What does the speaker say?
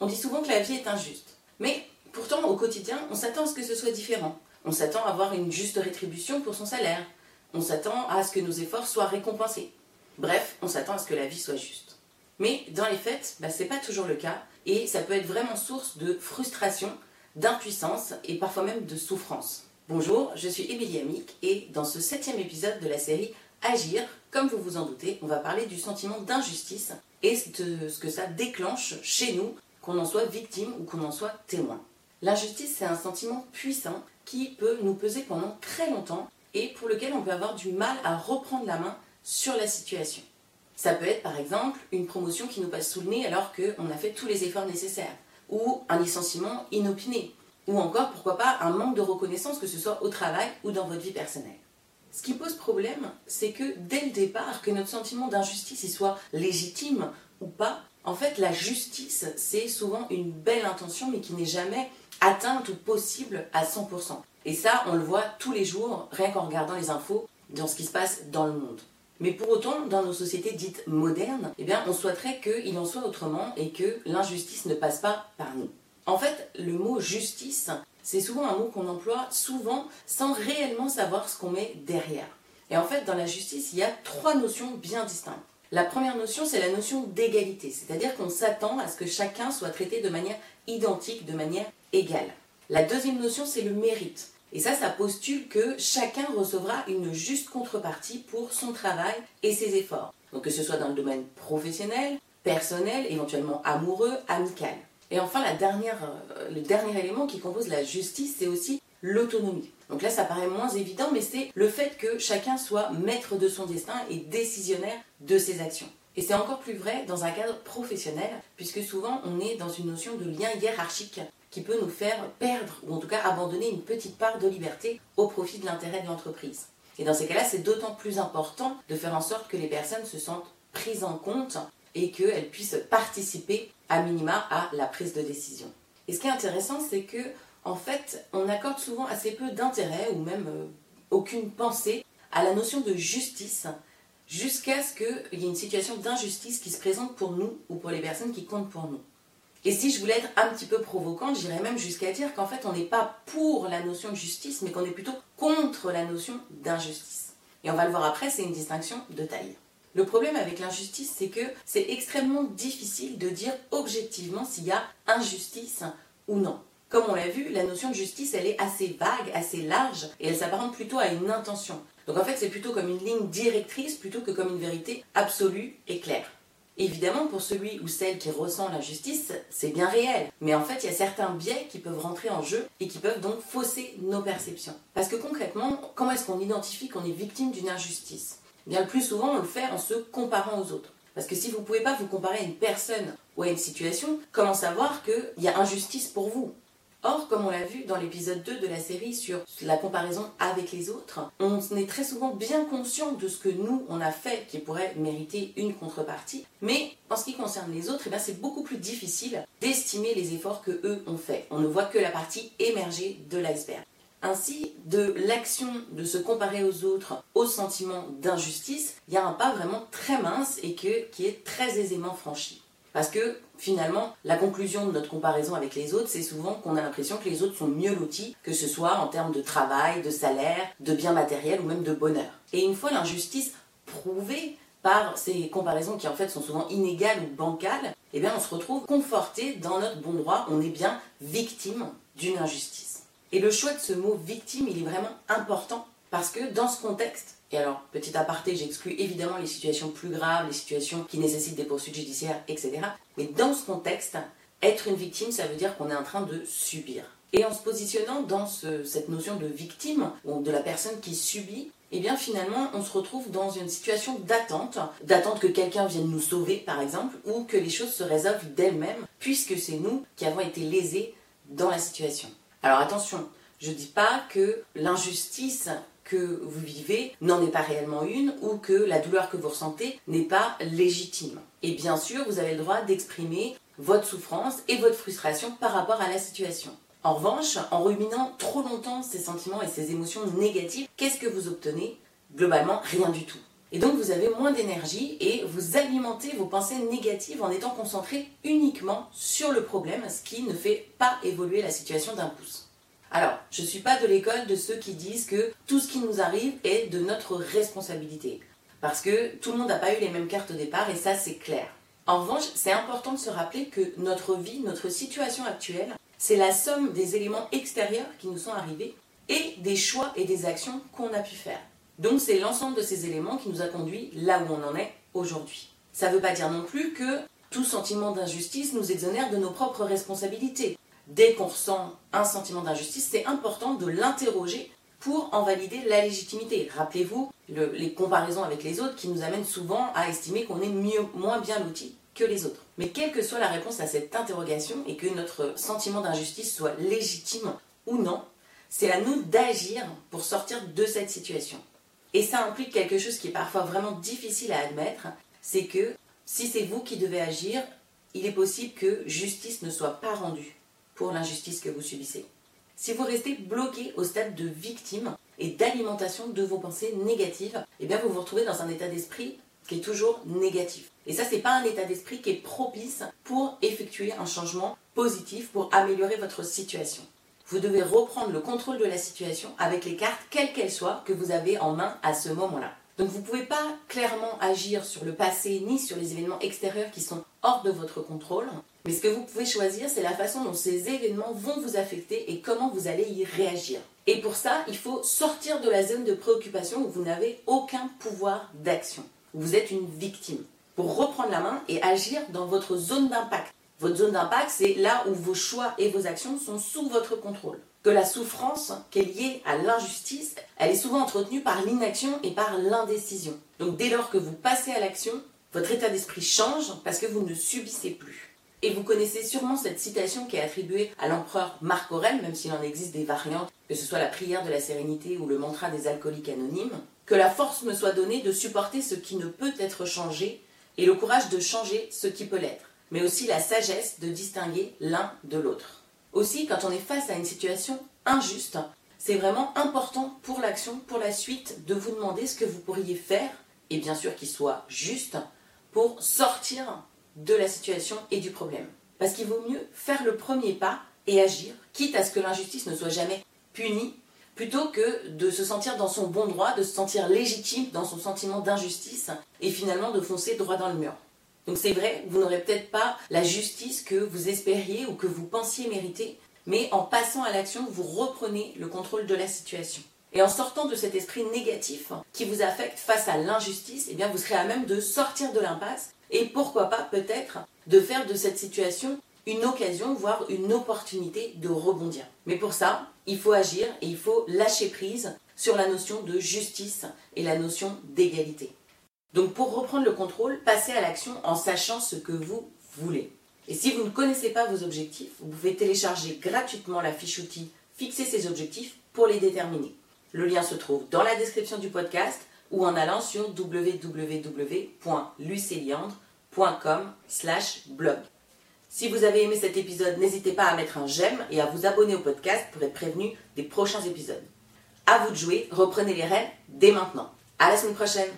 On dit souvent que la vie est injuste. Mais pourtant, au quotidien, on s'attend à ce que ce soit différent. On s'attend à avoir une juste rétribution pour son salaire. On s'attend à ce que nos efforts soient récompensés. Bref, on s'attend à ce que la vie soit juste. Mais dans les faits, bah, ce n'est pas toujours le cas et ça peut être vraiment source de frustration, d'impuissance et parfois même de souffrance. Bonjour, je suis Émilie Amic et dans ce septième épisode de la série Agir, comme vous vous en doutez, on va parler du sentiment d'injustice et de ce que ça déclenche chez nous, qu'on en soit victime ou qu'on en soit témoin. L'injustice, c'est un sentiment puissant qui peut nous peser pendant très longtemps et pour lequel on peut avoir du mal à reprendre la main sur la situation. Ça peut être par exemple une promotion qui nous passe sous le nez alors qu'on a fait tous les efforts nécessaires, ou un licenciement inopiné, ou encore pourquoi pas un manque de reconnaissance que ce soit au travail ou dans votre vie personnelle. Ce qui pose problème, c'est que dès le départ, que notre sentiment d'injustice soit légitime ou pas, en fait la justice c'est souvent une belle intention mais qui n'est jamais atteinte ou possible à 100%. Et ça, on le voit tous les jours, rien qu'en regardant les infos, dans ce qui se passe dans le monde. Mais pour autant, dans nos sociétés dites modernes, eh bien, on souhaiterait qu'il en soit autrement et que l'injustice ne passe pas par nous. En fait, le mot justice, c'est souvent un mot qu'on emploie souvent sans réellement savoir ce qu'on met derrière. Et en fait, dans la justice, il y a trois notions bien distinctes. La première notion, c'est la notion d'égalité, c'est-à-dire qu'on s'attend à ce que chacun soit traité de manière identique, de manière égale. La deuxième notion, c'est le mérite. Et ça, ça postule que chacun recevra une juste contrepartie pour son travail et ses efforts. Donc que ce soit dans le domaine professionnel, personnel, éventuellement amoureux, amical. Et enfin, la euh, le dernier élément qui compose la justice, c'est aussi l'autonomie. Donc là, ça paraît moins évident, mais c'est le fait que chacun soit maître de son destin et décisionnaire de ses actions. Et c'est encore plus vrai dans un cadre professionnel, puisque souvent on est dans une notion de lien hiérarchique qui peut nous faire perdre ou en tout cas abandonner une petite part de liberté au profit de l'intérêt de l'entreprise. Et dans ces cas-là, c'est d'autant plus important de faire en sorte que les personnes se sentent prises en compte et qu'elles puissent participer à minima à la prise de décision. Et ce qui est intéressant, c'est que en fait, on accorde souvent assez peu d'intérêt ou même euh, aucune pensée à la notion de justice jusqu'à ce qu'il y ait une situation d'injustice qui se présente pour nous ou pour les personnes qui comptent pour nous. Et si je voulais être un petit peu provocante, j'irais même jusqu'à dire qu'en fait on n'est pas pour la notion de justice, mais qu'on est plutôt contre la notion d'injustice. Et on va le voir après, c'est une distinction de taille. Le problème avec l'injustice, c'est que c'est extrêmement difficile de dire objectivement s'il y a injustice ou non. Comme on l'a vu, la notion de justice, elle est assez vague, assez large, et elle s'apparente plutôt à une intention. Donc en fait, c'est plutôt comme une ligne directrice plutôt que comme une vérité absolue et claire. Évidemment, pour celui ou celle qui ressent l'injustice, c'est bien réel. Mais en fait, il y a certains biais qui peuvent rentrer en jeu et qui peuvent donc fausser nos perceptions. Parce que concrètement, comment est-ce qu'on identifie qu'on est victime d'une injustice? Bien, le plus souvent, on le fait en se comparant aux autres. Parce que si vous ne pouvez pas vous comparer à une personne ou à une situation, comment savoir qu'il y a injustice pour vous? Or, comme on l'a vu dans l'épisode 2 de la série sur la comparaison avec les autres, on est très souvent bien conscient de ce que nous, on a fait qui pourrait mériter une contrepartie. Mais en ce qui concerne les autres, eh c'est beaucoup plus difficile d'estimer les efforts que eux ont fait. On ne voit que la partie émergée de l'iceberg. Ainsi, de l'action de se comparer aux autres au sentiment d'injustice, il y a un pas vraiment très mince et qui est très aisément franchi. Parce que finalement, la conclusion de notre comparaison avec les autres, c'est souvent qu'on a l'impression que les autres sont mieux lotis, que ce soit en termes de travail, de salaire, de biens matériels ou même de bonheur. Et une fois l'injustice prouvée par ces comparaisons qui en fait sont souvent inégales ou bancales, eh bien on se retrouve conforté dans notre bon droit, on est bien victime d'une injustice. Et le choix de ce mot victime, il est vraiment important parce que dans ce contexte, et alors, petit aparté, j'exclus évidemment les situations plus graves, les situations qui nécessitent des poursuites judiciaires, etc. Mais dans ce contexte, être une victime, ça veut dire qu'on est en train de subir. Et en se positionnant dans cette notion de victime, ou de la personne qui subit, eh bien finalement, on se retrouve dans une situation d'attente, d'attente que quelqu'un vienne nous sauver, par exemple, ou que les choses se résolvent d'elles-mêmes, puisque c'est nous qui avons été lésés dans la situation. Alors attention, je ne dis pas que l'injustice que vous vivez n'en est pas réellement une ou que la douleur que vous ressentez n'est pas légitime. Et bien sûr, vous avez le droit d'exprimer votre souffrance et votre frustration par rapport à la situation. En revanche, en ruminant trop longtemps ces sentiments et ces émotions négatives, qu'est-ce que vous obtenez? Globalement, rien du tout. Et donc vous avez moins d'énergie et vous alimentez vos pensées négatives en étant concentré uniquement sur le problème, ce qui ne fait pas évoluer la situation d'un pouce. Alors, je ne suis pas de l'école de ceux qui disent que tout ce qui nous arrive est de notre responsabilité. Parce que tout le monde n'a pas eu les mêmes cartes au départ et ça c'est clair. En revanche, c'est important de se rappeler que notre vie, notre situation actuelle, c'est la somme des éléments extérieurs qui nous sont arrivés et des choix et des actions qu'on a pu faire. Donc c'est l'ensemble de ces éléments qui nous a conduits là où on en est aujourd'hui. Ça ne veut pas dire non plus que tout sentiment d'injustice nous exonère de nos propres responsabilités. Dès qu'on ressent un sentiment d'injustice, c'est important de l'interroger pour en valider la légitimité. Rappelez-vous les comparaisons avec les autres qui nous amènent souvent à estimer qu'on est mieux, moins bien l'outil que les autres. Mais quelle que soit la réponse à cette interrogation et que notre sentiment d'injustice soit légitime ou non, c'est à nous d'agir pour sortir de cette situation. Et ça implique quelque chose qui est parfois vraiment difficile à admettre, c'est que si c'est vous qui devez agir, il est possible que justice ne soit pas rendue pour l'injustice que vous subissez. Si vous restez bloqué au stade de victime et d'alimentation de vos pensées négatives, eh bien vous vous retrouvez dans un état d'esprit qui est toujours négatif. Et ça, c'est pas un état d'esprit qui est propice pour effectuer un changement positif, pour améliorer votre situation. Vous devez reprendre le contrôle de la situation avec les cartes, quelles qu'elles soient, que vous avez en main à ce moment-là. Donc vous ne pouvez pas clairement agir sur le passé ni sur les événements extérieurs qui sont hors de votre contrôle. Mais ce que vous pouvez choisir, c'est la façon dont ces événements vont vous affecter et comment vous allez y réagir. Et pour ça, il faut sortir de la zone de préoccupation où vous n'avez aucun pouvoir d'action. Vous êtes une victime. Pour reprendre la main et agir dans votre zone d'impact. Votre zone d'impact, c'est là où vos choix et vos actions sont sous votre contrôle. Que la souffrance qui est liée à l'injustice, elle est souvent entretenue par l'inaction et par l'indécision. Donc dès lors que vous passez à l'action, votre état d'esprit change parce que vous ne subissez plus. Et vous connaissez sûrement cette citation qui est attribuée à l'empereur Marc Aurèle, même s'il en existe des variantes, que ce soit la prière de la sérénité ou le mantra des alcooliques anonymes. Que la force me soit donnée de supporter ce qui ne peut être changé et le courage de changer ce qui peut l'être, mais aussi la sagesse de distinguer l'un de l'autre. Aussi, quand on est face à une situation injuste, c'est vraiment important pour l'action, pour la suite, de vous demander ce que vous pourriez faire, et bien sûr qu'il soit juste, pour sortir de la situation et du problème. Parce qu'il vaut mieux faire le premier pas et agir, quitte à ce que l'injustice ne soit jamais punie, plutôt que de se sentir dans son bon droit, de se sentir légitime dans son sentiment d'injustice et finalement de foncer droit dans le mur. Donc c'est vrai, vous n'aurez peut-être pas la justice que vous espériez ou que vous pensiez mériter, mais en passant à l'action, vous reprenez le contrôle de la situation. Et en sortant de cet esprit négatif qui vous affecte face à l'injustice, eh bien vous serez à même de sortir de l'impasse et pourquoi pas peut-être de faire de cette situation une occasion, voire une opportunité de rebondir. Mais pour ça, il faut agir et il faut lâcher prise sur la notion de justice et la notion d'égalité. Donc pour reprendre le contrôle, passez à l'action en sachant ce que vous voulez. Et si vous ne connaissez pas vos objectifs, vous pouvez télécharger gratuitement la fiche outil Fixer ses objectifs pour les déterminer. Le lien se trouve dans la description du podcast ou en allant sur www.luceliandre.com blog. Si vous avez aimé cet épisode, n'hésitez pas à mettre un j'aime et à vous abonner au podcast pour être prévenu des prochains épisodes. À vous de jouer, reprenez les rênes dès maintenant. À la semaine prochaine